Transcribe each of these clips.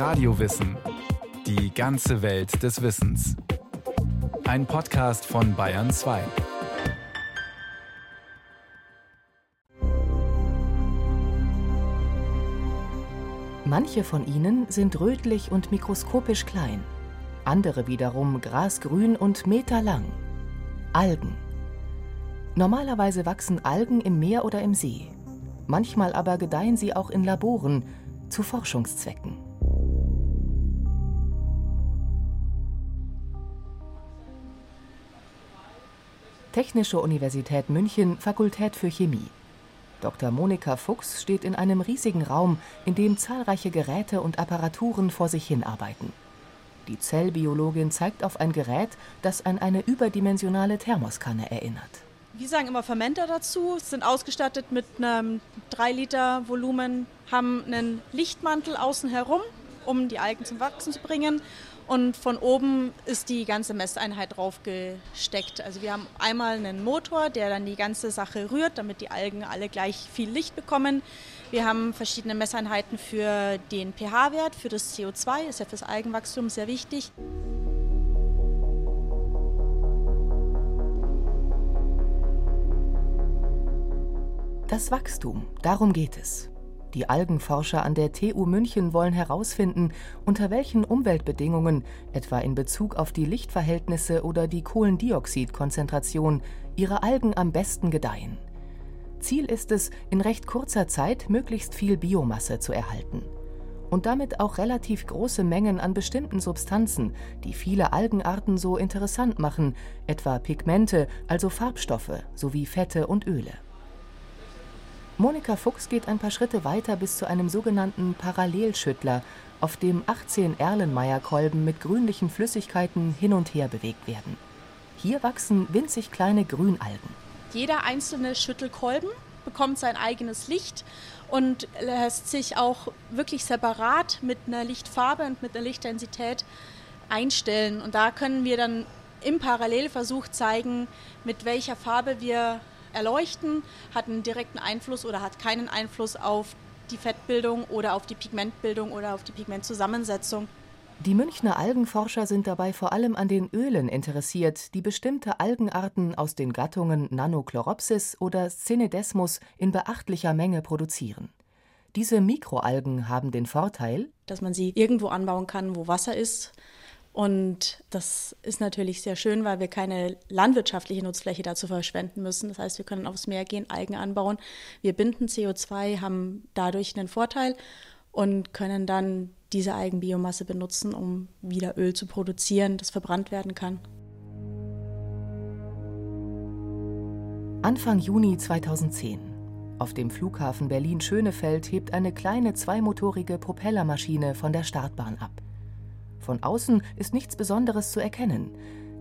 Radiowissen. Die ganze Welt des Wissens. Ein Podcast von Bayern 2. Manche von ihnen sind rötlich und mikroskopisch klein, andere wiederum grasgrün und meterlang. Algen. Normalerweise wachsen Algen im Meer oder im See. Manchmal aber gedeihen sie auch in Laboren zu Forschungszwecken. Technische Universität München, Fakultät für Chemie. Dr. Monika Fuchs steht in einem riesigen Raum, in dem zahlreiche Geräte und Apparaturen vor sich hinarbeiten. Die Zellbiologin zeigt auf ein Gerät, das an eine überdimensionale Thermoskanne erinnert. Wir sagen immer Fermenter dazu, sind ausgestattet mit einem 3 Liter Volumen, haben einen Lichtmantel außen herum, um die Algen zum Wachsen zu bringen. Und von oben ist die ganze Messeinheit drauf gesteckt. Also wir haben einmal einen Motor, der dann die ganze Sache rührt, damit die Algen alle gleich viel Licht bekommen. Wir haben verschiedene Messeinheiten für den pH-Wert, für das CO2, ist ja fürs Algenwachstum sehr wichtig. Das Wachstum, darum geht es. Die Algenforscher an der TU München wollen herausfinden, unter welchen Umweltbedingungen, etwa in Bezug auf die Lichtverhältnisse oder die Kohlendioxidkonzentration, ihre Algen am besten gedeihen. Ziel ist es, in recht kurzer Zeit möglichst viel Biomasse zu erhalten. Und damit auch relativ große Mengen an bestimmten Substanzen, die viele Algenarten so interessant machen, etwa Pigmente, also Farbstoffe, sowie Fette und Öle. Monika Fuchs geht ein paar Schritte weiter bis zu einem sogenannten Parallelschüttler, auf dem 18 Erlenmeyer-Kolben mit grünlichen Flüssigkeiten hin und her bewegt werden. Hier wachsen winzig kleine Grünalgen. Jeder einzelne Schüttelkolben bekommt sein eigenes Licht und lässt sich auch wirklich separat mit einer Lichtfarbe und mit einer Lichtintensität einstellen. Und da können wir dann im Parallelversuch zeigen, mit welcher Farbe wir erleuchten, hat einen direkten Einfluss oder hat keinen Einfluss auf die Fettbildung oder auf die Pigmentbildung oder auf die Pigmentzusammensetzung. Die Münchner Algenforscher sind dabei vor allem an den Ölen interessiert, die bestimmte Algenarten aus den Gattungen Nanochloropsis oder Scenedesmus in beachtlicher Menge produzieren. Diese Mikroalgen haben den Vorteil, dass man sie irgendwo anbauen kann, wo Wasser ist, und das ist natürlich sehr schön, weil wir keine landwirtschaftliche Nutzfläche dazu verschwenden müssen. Das heißt, wir können aufs Meer gehen, Algen anbauen. Wir binden CO2, haben dadurch einen Vorteil und können dann diese Algenbiomasse benutzen, um wieder Öl zu produzieren, das verbrannt werden kann. Anfang Juni 2010. Auf dem Flughafen Berlin-Schönefeld hebt eine kleine zweimotorige Propellermaschine von der Startbahn ab. Von außen ist nichts Besonderes zu erkennen.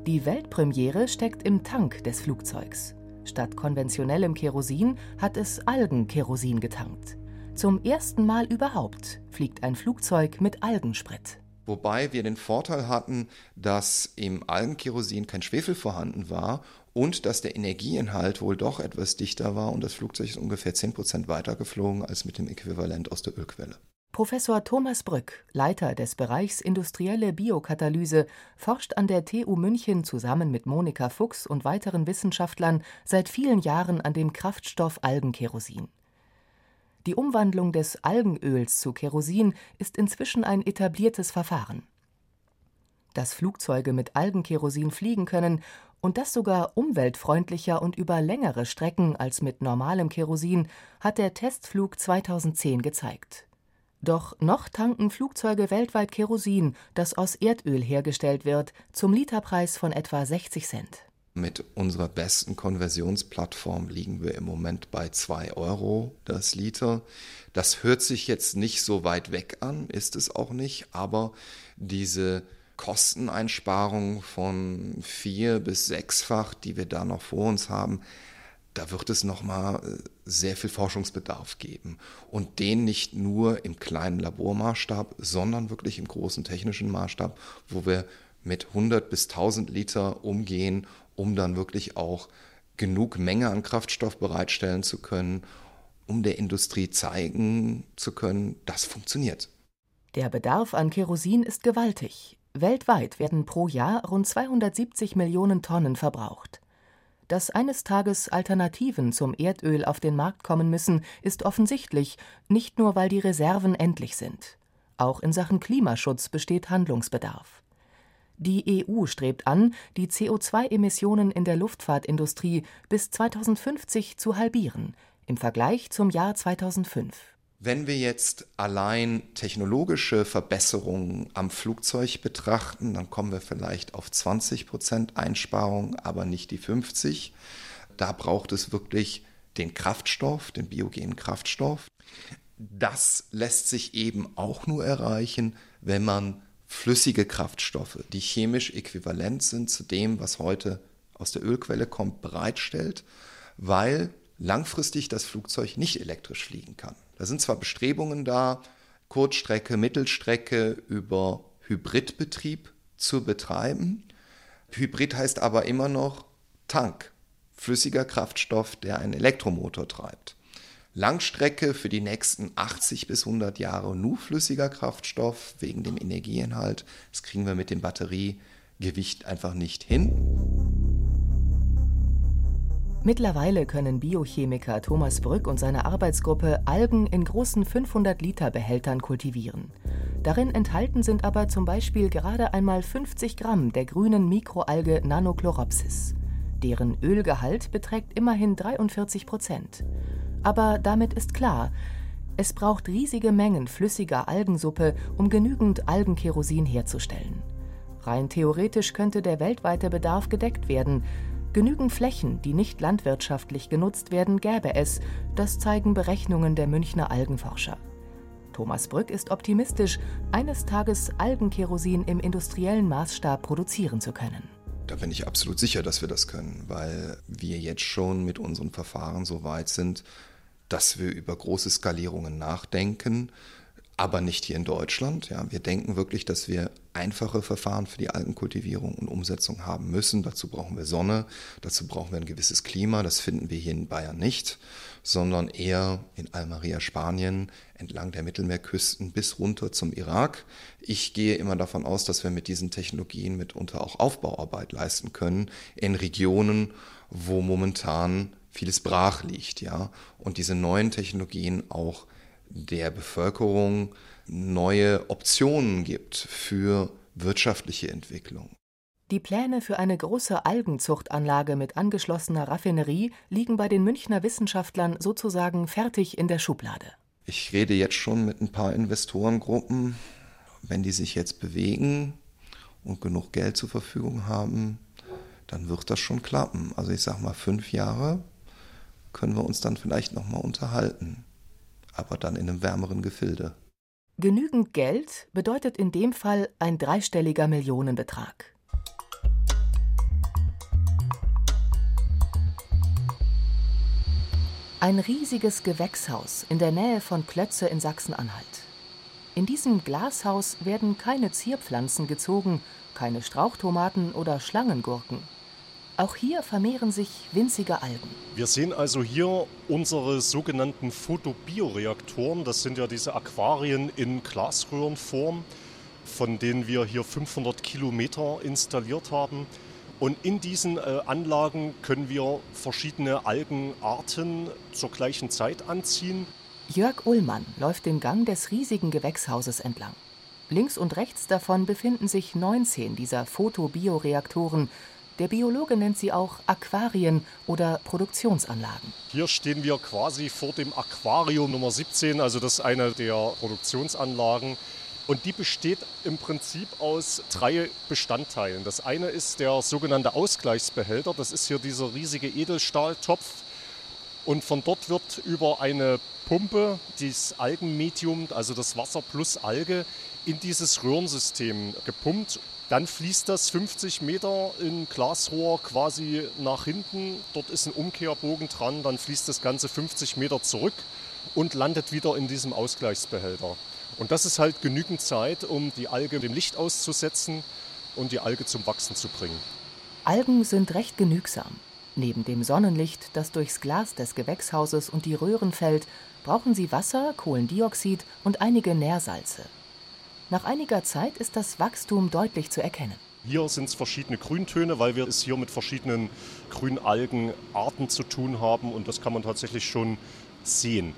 Die Weltpremiere steckt im Tank des Flugzeugs. Statt konventionellem Kerosin hat es Algenkerosin getankt. Zum ersten Mal überhaupt fliegt ein Flugzeug mit Algensprit. Wobei wir den Vorteil hatten, dass im Algenkerosin kein Schwefel vorhanden war und dass der Energieinhalt wohl doch etwas dichter war und das Flugzeug ist ungefähr 10% weiter geflogen als mit dem Äquivalent aus der Ölquelle. Professor Thomas Brück, Leiter des Bereichs Industrielle Biokatalyse, forscht an der TU München zusammen mit Monika Fuchs und weiteren Wissenschaftlern seit vielen Jahren an dem Kraftstoff Algenkerosin. Die Umwandlung des Algenöls zu Kerosin ist inzwischen ein etabliertes Verfahren. Dass Flugzeuge mit Algenkerosin fliegen können und das sogar umweltfreundlicher und über längere Strecken als mit normalem Kerosin, hat der Testflug 2010 gezeigt. Doch noch tanken Flugzeuge weltweit Kerosin, das aus Erdöl hergestellt wird, zum Literpreis von etwa 60 Cent. Mit unserer besten Konversionsplattform liegen wir im Moment bei 2 Euro das Liter. Das hört sich jetzt nicht so weit weg an, ist es auch nicht, aber diese Kosteneinsparung von vier bis sechsfach, die wir da noch vor uns haben, da wird es nochmal äh, sehr viel Forschungsbedarf geben. Und den nicht nur im kleinen Labormaßstab, sondern wirklich im großen technischen Maßstab, wo wir mit 100 bis 1000 Liter umgehen, um dann wirklich auch genug Menge an Kraftstoff bereitstellen zu können, um der Industrie zeigen zu können, das funktioniert. Der Bedarf an Kerosin ist gewaltig. Weltweit werden pro Jahr rund 270 Millionen Tonnen verbraucht. Dass eines Tages Alternativen zum Erdöl auf den Markt kommen müssen, ist offensichtlich, nicht nur weil die Reserven endlich sind. Auch in Sachen Klimaschutz besteht Handlungsbedarf. Die EU strebt an, die CO2-Emissionen in der Luftfahrtindustrie bis 2050 zu halbieren, im Vergleich zum Jahr 2005. Wenn wir jetzt allein technologische Verbesserungen am Flugzeug betrachten, dann kommen wir vielleicht auf 20 Prozent Einsparung, aber nicht die 50. Da braucht es wirklich den Kraftstoff, den biogenen Kraftstoff. Das lässt sich eben auch nur erreichen, wenn man flüssige Kraftstoffe, die chemisch äquivalent sind zu dem, was heute aus der Ölquelle kommt, bereitstellt, weil langfristig das Flugzeug nicht elektrisch fliegen kann. Da sind zwar Bestrebungen da, Kurzstrecke, Mittelstrecke über Hybridbetrieb zu betreiben. Hybrid heißt aber immer noch Tank, flüssiger Kraftstoff, der einen Elektromotor treibt. Langstrecke für die nächsten 80 bis 100 Jahre nur flüssiger Kraftstoff wegen dem Energieinhalt. Das kriegen wir mit dem Batteriegewicht einfach nicht hin. Mittlerweile können Biochemiker Thomas Brück und seine Arbeitsgruppe Algen in großen 500-Liter-Behältern kultivieren. Darin enthalten sind aber zum Beispiel gerade einmal 50 Gramm der grünen Mikroalge Nanochloropsis. Deren Ölgehalt beträgt immerhin 43 Prozent. Aber damit ist klar, es braucht riesige Mengen flüssiger Algensuppe, um genügend Algenkerosin herzustellen. Rein theoretisch könnte der weltweite Bedarf gedeckt werden, Genügend Flächen, die nicht landwirtschaftlich genutzt werden, gäbe es, das zeigen Berechnungen der Münchner Algenforscher. Thomas Brück ist optimistisch, eines Tages Algenkerosin im industriellen Maßstab produzieren zu können. Da bin ich absolut sicher, dass wir das können, weil wir jetzt schon mit unseren Verfahren so weit sind, dass wir über große Skalierungen nachdenken aber nicht hier in Deutschland. Ja, wir denken wirklich, dass wir einfache Verfahren für die Algenkultivierung und Umsetzung haben müssen. Dazu brauchen wir Sonne, dazu brauchen wir ein gewisses Klima. Das finden wir hier in Bayern nicht, sondern eher in Almeria, Spanien, entlang der Mittelmeerküsten bis runter zum Irak. Ich gehe immer davon aus, dass wir mit diesen Technologien mitunter auch Aufbauarbeit leisten können in Regionen, wo momentan vieles brach liegt, ja, und diese neuen Technologien auch der Bevölkerung neue Optionen gibt für wirtschaftliche Entwicklung. Die Pläne für eine große Algenzuchtanlage mit angeschlossener Raffinerie liegen bei den Münchner Wissenschaftlern sozusagen fertig in der Schublade. Ich rede jetzt schon mit ein paar Investorengruppen. Wenn die sich jetzt bewegen und genug Geld zur Verfügung haben, dann wird das schon klappen. Also ich sage mal, fünf Jahre können wir uns dann vielleicht nochmal unterhalten aber dann in einem wärmeren Gefilde. Genügend Geld bedeutet in dem Fall ein dreistelliger Millionenbetrag. Ein riesiges Gewächshaus in der Nähe von Klötze in Sachsen-Anhalt. In diesem Glashaus werden keine Zierpflanzen gezogen, keine Strauchtomaten oder Schlangengurken. Auch hier vermehren sich winzige Algen. Wir sehen also hier unsere sogenannten Photobioreaktoren. Das sind ja diese Aquarien in Glasröhrenform, von denen wir hier 500 Kilometer installiert haben. Und in diesen äh, Anlagen können wir verschiedene Algenarten zur gleichen Zeit anziehen. Jörg Ullmann läuft den Gang des riesigen Gewächshauses entlang. Links und rechts davon befinden sich 19 dieser Photobioreaktoren, der Biologe nennt sie auch Aquarien oder Produktionsanlagen. Hier stehen wir quasi vor dem Aquarium Nummer 17, also das ist eine der Produktionsanlagen. Und die besteht im Prinzip aus drei Bestandteilen. Das eine ist der sogenannte Ausgleichsbehälter. Das ist hier dieser riesige Edelstahltopf. Und von dort wird über eine Pumpe dieses Algenmedium, also das Wasser plus Alge, in dieses Röhrensystem gepumpt dann fließt das 50 Meter in Glasrohr quasi nach hinten. Dort ist ein Umkehrbogen dran. Dann fließt das Ganze 50 Meter zurück und landet wieder in diesem Ausgleichsbehälter. Und das ist halt genügend Zeit, um die Alge dem Licht auszusetzen und die Alge zum Wachsen zu bringen. Algen sind recht genügsam. Neben dem Sonnenlicht, das durchs Glas des Gewächshauses und die Röhren fällt, brauchen sie Wasser, Kohlendioxid und einige Nährsalze. Nach einiger Zeit ist das Wachstum deutlich zu erkennen. Hier sind es verschiedene Grüntöne, weil wir es hier mit verschiedenen Grünalgenarten zu tun haben und das kann man tatsächlich schon sehen.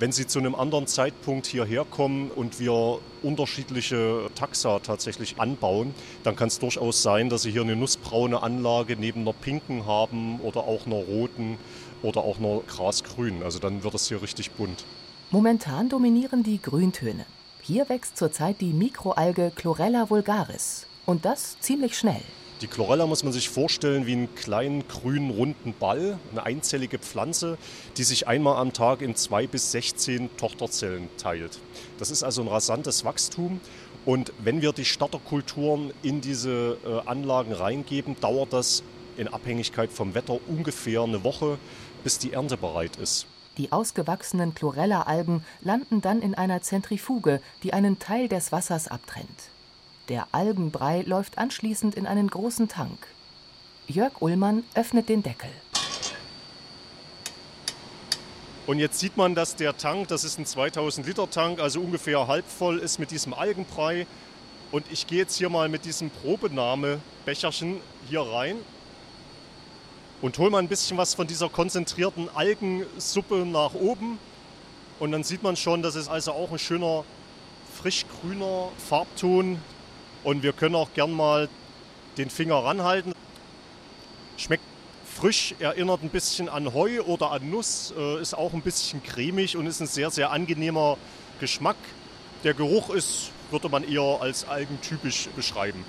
Wenn Sie zu einem anderen Zeitpunkt hierher kommen und wir unterschiedliche Taxa tatsächlich anbauen, dann kann es durchaus sein, dass Sie hier eine nussbraune Anlage neben einer pinken haben oder auch einer roten oder auch einer grasgrünen. Also dann wird es hier richtig bunt. Momentan dominieren die Grüntöne. Hier wächst zurzeit die Mikroalge Chlorella vulgaris. Und das ziemlich schnell. Die Chlorella muss man sich vorstellen wie einen kleinen grünen runden Ball, eine einzellige Pflanze, die sich einmal am Tag in zwei bis 16 Tochterzellen teilt. Das ist also ein rasantes Wachstum. Und wenn wir die Starterkulturen in diese äh, Anlagen reingeben, dauert das in Abhängigkeit vom Wetter ungefähr eine Woche, bis die Ernte bereit ist. Die ausgewachsenen Chlorella-Algen landen dann in einer Zentrifuge, die einen Teil des Wassers abtrennt. Der Algenbrei läuft anschließend in einen großen Tank. Jörg Ullmann öffnet den Deckel. Und jetzt sieht man, dass der Tank, das ist ein 2000 Liter Tank, also ungefähr halb voll ist mit diesem Algenbrei. Und ich gehe jetzt hier mal mit diesem Probenahmebecherchen hier rein und hole mal ein bisschen was von dieser konzentrierten Algensuppe nach oben. Und dann sieht man schon, das ist also auch ein schöner frischgrüner Farbton, und wir können auch gern mal den Finger ranhalten. Schmeckt frisch, erinnert ein bisschen an Heu oder an Nuss, äh, ist auch ein bisschen cremig und ist ein sehr, sehr angenehmer Geschmack. Der Geruch ist, würde man eher als algentypisch beschreiben.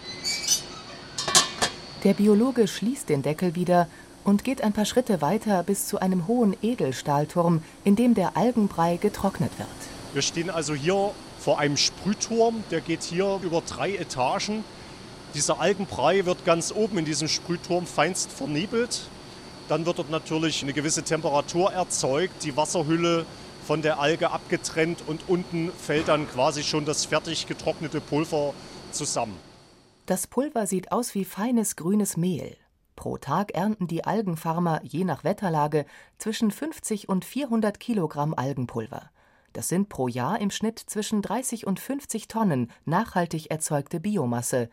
Der Biologe schließt den Deckel wieder und geht ein paar Schritte weiter bis zu einem hohen Edelstahlturm, in dem der Algenbrei getrocknet wird. Wir stehen also hier vor einem Sprühturm, der geht hier über drei Etagen. Dieser Algenbrei wird ganz oben in diesem Sprühturm feinst vernebelt. Dann wird dort natürlich eine gewisse Temperatur erzeugt, die Wasserhülle von der Alge abgetrennt und unten fällt dann quasi schon das fertig getrocknete Pulver zusammen. Das Pulver sieht aus wie feines grünes Mehl. Pro Tag ernten die Algenfarmer je nach Wetterlage zwischen 50 und 400 Kilogramm Algenpulver. Das sind pro Jahr im Schnitt zwischen 30 und 50 Tonnen nachhaltig erzeugte Biomasse.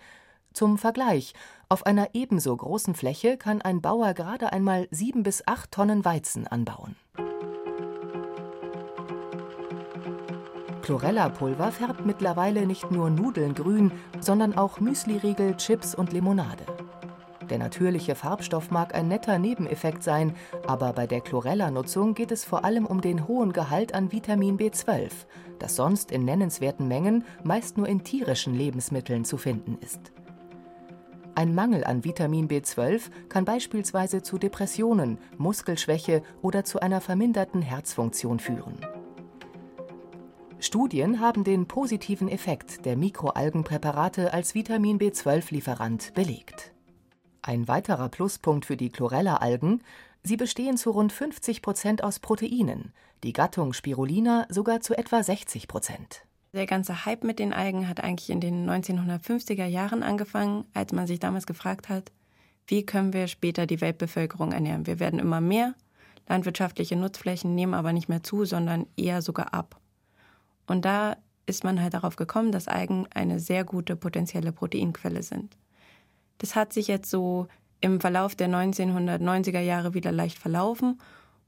Zum Vergleich, auf einer ebenso großen Fläche kann ein Bauer gerade einmal sieben bis acht Tonnen Weizen anbauen. Chlorella-Pulver färbt mittlerweile nicht nur Nudeln grün, sondern auch Müsliriegel, Chips und Limonade. Der natürliche Farbstoff mag ein netter Nebeneffekt sein, aber bei der Chlorella-Nutzung geht es vor allem um den hohen Gehalt an Vitamin B12, das sonst in nennenswerten Mengen meist nur in tierischen Lebensmitteln zu finden ist. Ein Mangel an Vitamin B12 kann beispielsweise zu Depressionen, Muskelschwäche oder zu einer verminderten Herzfunktion führen. Studien haben den positiven Effekt der Mikroalgenpräparate als Vitamin B12-Lieferant belegt. Ein weiterer Pluspunkt für die Chlorella-Algen, sie bestehen zu rund 50 Prozent aus Proteinen, die Gattung Spirulina sogar zu etwa 60 Prozent. Der ganze Hype mit den Algen hat eigentlich in den 1950er Jahren angefangen, als man sich damals gefragt hat, wie können wir später die Weltbevölkerung ernähren. Wir werden immer mehr, landwirtschaftliche Nutzflächen nehmen aber nicht mehr zu, sondern eher sogar ab. Und da ist man halt darauf gekommen, dass Algen eine sehr gute potenzielle Proteinquelle sind. Das hat sich jetzt so im Verlauf der 1990er Jahre wieder leicht verlaufen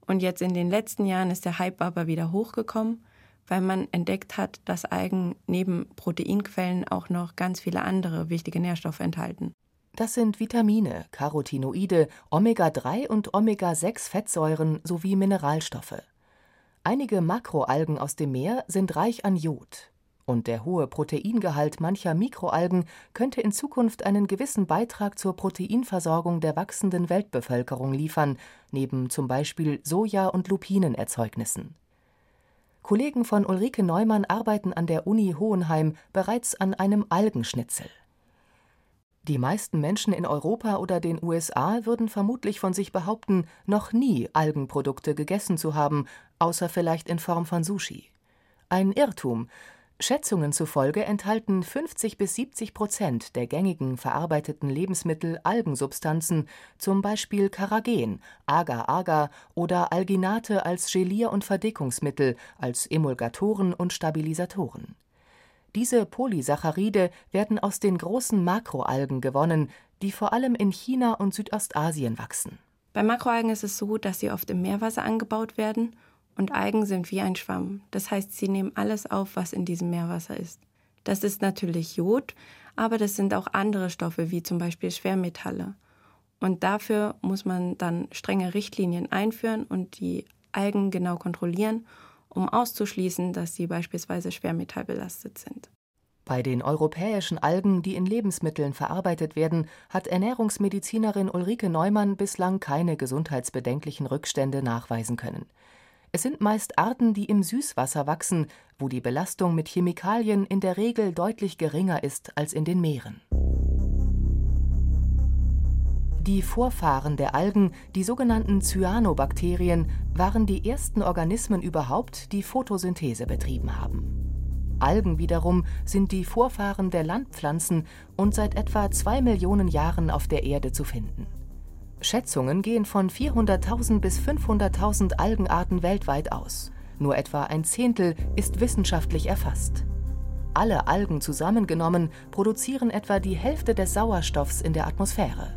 und jetzt in den letzten Jahren ist der Hype aber wieder hochgekommen, weil man entdeckt hat, dass Algen neben Proteinquellen auch noch ganz viele andere wichtige Nährstoffe enthalten. Das sind Vitamine, Carotinoide, Omega-3 und Omega-6-Fettsäuren sowie Mineralstoffe. Einige Makroalgen aus dem Meer sind reich an Jod. Und der hohe Proteingehalt mancher Mikroalgen könnte in Zukunft einen gewissen Beitrag zur Proteinversorgung der wachsenden Weltbevölkerung liefern, neben zum Beispiel Soja- und Lupinenerzeugnissen. Kollegen von Ulrike Neumann arbeiten an der Uni Hohenheim bereits an einem Algenschnitzel. Die meisten Menschen in Europa oder den USA würden vermutlich von sich behaupten, noch nie Algenprodukte gegessen zu haben, außer vielleicht in Form von Sushi. Ein Irrtum, Schätzungen zufolge enthalten 50 bis 70 Prozent der gängigen verarbeiteten Lebensmittel Algensubstanzen, zum Beispiel Carragen, Agar-Agar oder Alginate als Gelier- und Verdickungsmittel, als Emulgatoren und Stabilisatoren. Diese Polysaccharide werden aus den großen Makroalgen gewonnen, die vor allem in China und Südostasien wachsen. Bei Makroalgen ist es so, dass sie oft im Meerwasser angebaut werden und Algen sind wie ein Schwamm. Das heißt, sie nehmen alles auf, was in diesem Meerwasser ist. Das ist natürlich Jod, aber das sind auch andere Stoffe, wie zum Beispiel Schwermetalle. Und dafür muss man dann strenge Richtlinien einführen und die Algen genau kontrollieren, um auszuschließen, dass sie beispielsweise schwermetallbelastet sind. Bei den europäischen Algen, die in Lebensmitteln verarbeitet werden, hat Ernährungsmedizinerin Ulrike Neumann bislang keine gesundheitsbedenklichen Rückstände nachweisen können. Es sind meist Arten, die im Süßwasser wachsen, wo die Belastung mit Chemikalien in der Regel deutlich geringer ist als in den Meeren. Die Vorfahren der Algen, die sogenannten Cyanobakterien, waren die ersten Organismen überhaupt, die Photosynthese betrieben haben. Algen wiederum sind die Vorfahren der Landpflanzen und seit etwa zwei Millionen Jahren auf der Erde zu finden. Schätzungen gehen von 400.000 bis 500.000 Algenarten weltweit aus. Nur etwa ein Zehntel ist wissenschaftlich erfasst. Alle Algen zusammengenommen produzieren etwa die Hälfte des Sauerstoffs in der Atmosphäre.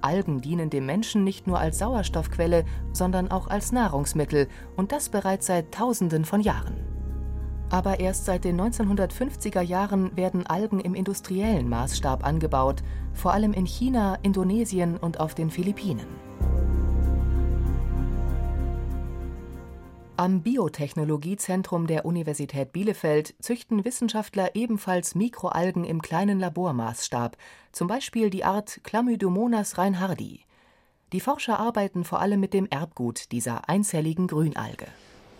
Algen dienen dem Menschen nicht nur als Sauerstoffquelle, sondern auch als Nahrungsmittel und das bereits seit Tausenden von Jahren. Aber erst seit den 1950er Jahren werden Algen im industriellen Maßstab angebaut, vor allem in China, Indonesien und auf den Philippinen. Am Biotechnologiezentrum der Universität Bielefeld züchten Wissenschaftler ebenfalls Mikroalgen im kleinen Labormaßstab, zum Beispiel die Art Chlamydomonas reinhardi. Die Forscher arbeiten vor allem mit dem Erbgut dieser einzelligen Grünalge.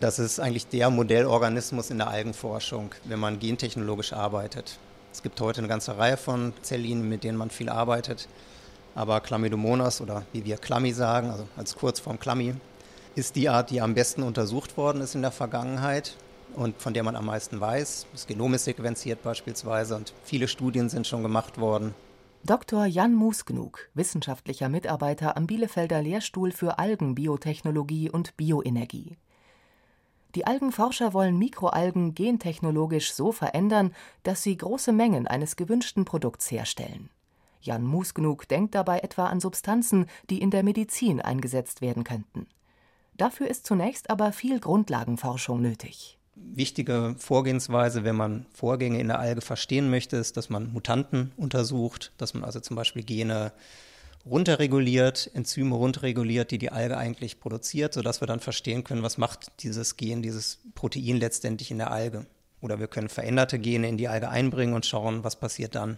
Das ist eigentlich der Modellorganismus in der Algenforschung, wenn man gentechnologisch arbeitet. Es gibt heute eine ganze Reihe von Zellinen, mit denen man viel arbeitet. Aber Chlamydomonas oder wie wir Chlammy sagen, also als Kurzform Chlammy, ist die Art, die am besten untersucht worden ist in der Vergangenheit und von der man am meisten weiß. Das Genom ist sequenziert beispielsweise und viele Studien sind schon gemacht worden. Dr. Jan Musgnug, wissenschaftlicher Mitarbeiter am Bielefelder Lehrstuhl für Algenbiotechnologie und Bioenergie. Die Algenforscher wollen Mikroalgen gentechnologisch so verändern, dass sie große Mengen eines gewünschten Produkts herstellen. Jan Musgnug denkt dabei etwa an Substanzen, die in der Medizin eingesetzt werden könnten. Dafür ist zunächst aber viel Grundlagenforschung nötig. Wichtige Vorgehensweise, wenn man Vorgänge in der Alge verstehen möchte, ist, dass man Mutanten untersucht, dass man also zum Beispiel Gene runterreguliert, Enzyme runterreguliert, die die Alge eigentlich produziert, sodass wir dann verstehen können, was macht dieses Gen, dieses Protein letztendlich in der Alge. Oder wir können veränderte Gene in die Alge einbringen und schauen, was passiert dann.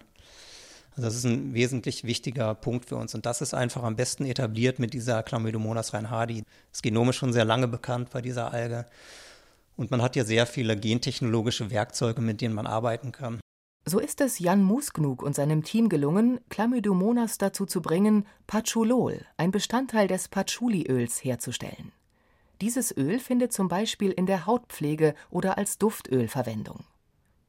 Also das ist ein wesentlich wichtiger Punkt für uns. Und das ist einfach am besten etabliert mit dieser Chlamydomonas reinhardi. Das Genom ist schon sehr lange bekannt bei dieser Alge. Und man hat ja sehr viele gentechnologische Werkzeuge, mit denen man arbeiten kann. So ist es Jan Musgnug und seinem Team gelungen, Chlamydomonas dazu zu bringen, Patchoulol, ein Bestandteil des Patchouliöls, herzustellen. Dieses Öl findet zum Beispiel in der Hautpflege oder als Duftöl Verwendung.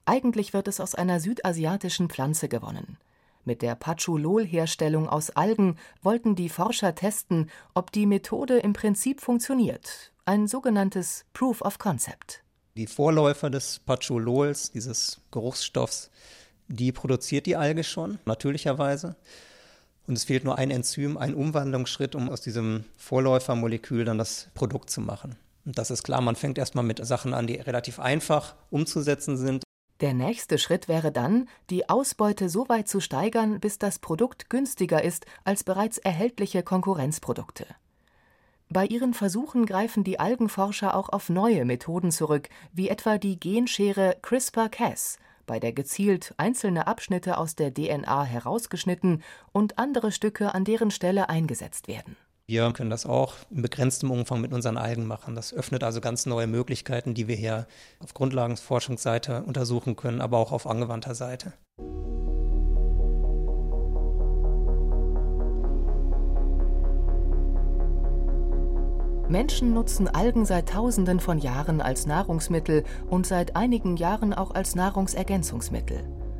Eigentlich wird es aus einer südasiatischen Pflanze gewonnen. Mit der Patchoulol-Herstellung aus Algen wollten die Forscher testen, ob die Methode im Prinzip funktioniert. Ein sogenanntes Proof of Concept. Die Vorläufer des Patchoulols, dieses Geruchsstoffs, die produziert die Alge schon, natürlicherweise. Und es fehlt nur ein Enzym, ein Umwandlungsschritt, um aus diesem Vorläufermolekül dann das Produkt zu machen. Und das ist klar, man fängt erstmal mit Sachen an, die relativ einfach umzusetzen sind. Der nächste Schritt wäre dann, die Ausbeute so weit zu steigern, bis das Produkt günstiger ist als bereits erhältliche Konkurrenzprodukte. Bei ihren Versuchen greifen die Algenforscher auch auf neue Methoden zurück, wie etwa die Genschere CRISPR-Cas, bei der gezielt einzelne Abschnitte aus der DNA herausgeschnitten und andere Stücke an deren Stelle eingesetzt werden. Wir können das auch in begrenztem Umfang mit unseren Algen machen. Das öffnet also ganz neue Möglichkeiten, die wir hier auf Grundlagenforschungsseite untersuchen können, aber auch auf angewandter Seite. Menschen nutzen Algen seit Tausenden von Jahren als Nahrungsmittel und seit einigen Jahren auch als Nahrungsergänzungsmittel.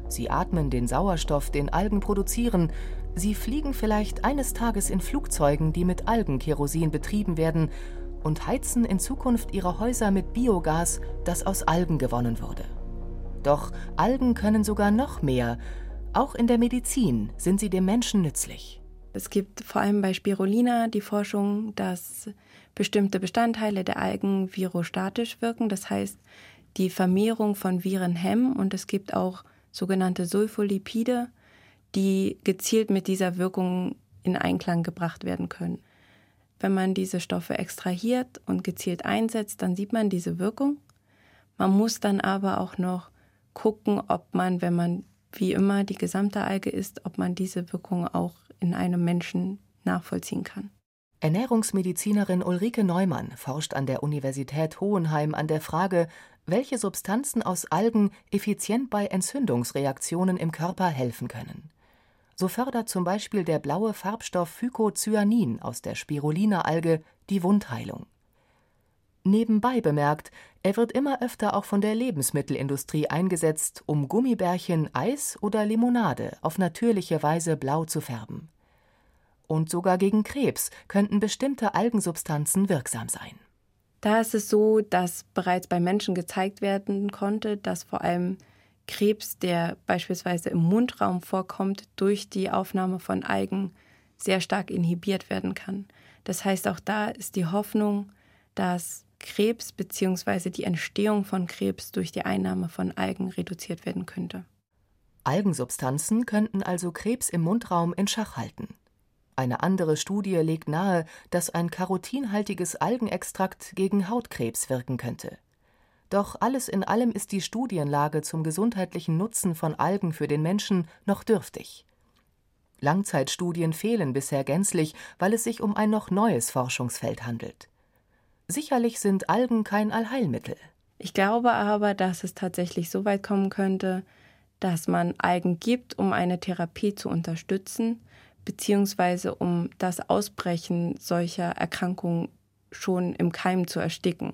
Sie atmen den Sauerstoff, den Algen produzieren, Sie fliegen vielleicht eines Tages in Flugzeugen, die mit Algenkerosin betrieben werden, und heizen in Zukunft ihre Häuser mit Biogas, das aus Algen gewonnen wurde. Doch Algen können sogar noch mehr. Auch in der Medizin sind sie dem Menschen nützlich. Es gibt vor allem bei Spirulina die Forschung, dass bestimmte Bestandteile der Algen virostatisch wirken, das heißt die Vermehrung von Viren hemmen und es gibt auch sogenannte Sulfolipide, die gezielt mit dieser Wirkung in Einklang gebracht werden können. Wenn man diese Stoffe extrahiert und gezielt einsetzt, dann sieht man diese Wirkung. Man muss dann aber auch noch gucken, ob man, wenn man wie immer die gesamte Alge isst, ob man diese Wirkung auch in einem Menschen nachvollziehen kann. Ernährungsmedizinerin Ulrike Neumann forscht an der Universität Hohenheim an der Frage, welche Substanzen aus Algen effizient bei Entzündungsreaktionen im Körper helfen können. So fördert zum Beispiel der blaue Farbstoff Phycocyanin aus der Spirulina-Alge die Wundheilung. Nebenbei bemerkt, er wird immer öfter auch von der Lebensmittelindustrie eingesetzt, um Gummibärchen, Eis oder Limonade auf natürliche Weise blau zu färben. Und sogar gegen Krebs könnten bestimmte Algensubstanzen wirksam sein. Da ist es so, dass bereits bei Menschen gezeigt werden konnte, dass vor allem Krebs, der beispielsweise im Mundraum vorkommt, durch die Aufnahme von Algen sehr stark inhibiert werden kann. Das heißt, auch da ist die Hoffnung, dass Krebs bzw. die Entstehung von Krebs durch die Einnahme von Algen reduziert werden könnte. Algensubstanzen könnten also Krebs im Mundraum in Schach halten. Eine andere Studie legt nahe, dass ein karotinhaltiges Algenextrakt gegen Hautkrebs wirken könnte. Doch alles in allem ist die Studienlage zum gesundheitlichen Nutzen von Algen für den Menschen noch dürftig. Langzeitstudien fehlen bisher gänzlich, weil es sich um ein noch neues Forschungsfeld handelt. Sicherlich sind Algen kein Allheilmittel. Ich glaube aber, dass es tatsächlich so weit kommen könnte, dass man Algen gibt, um eine Therapie zu unterstützen, beziehungsweise um das Ausbrechen solcher Erkrankungen schon im Keim zu ersticken.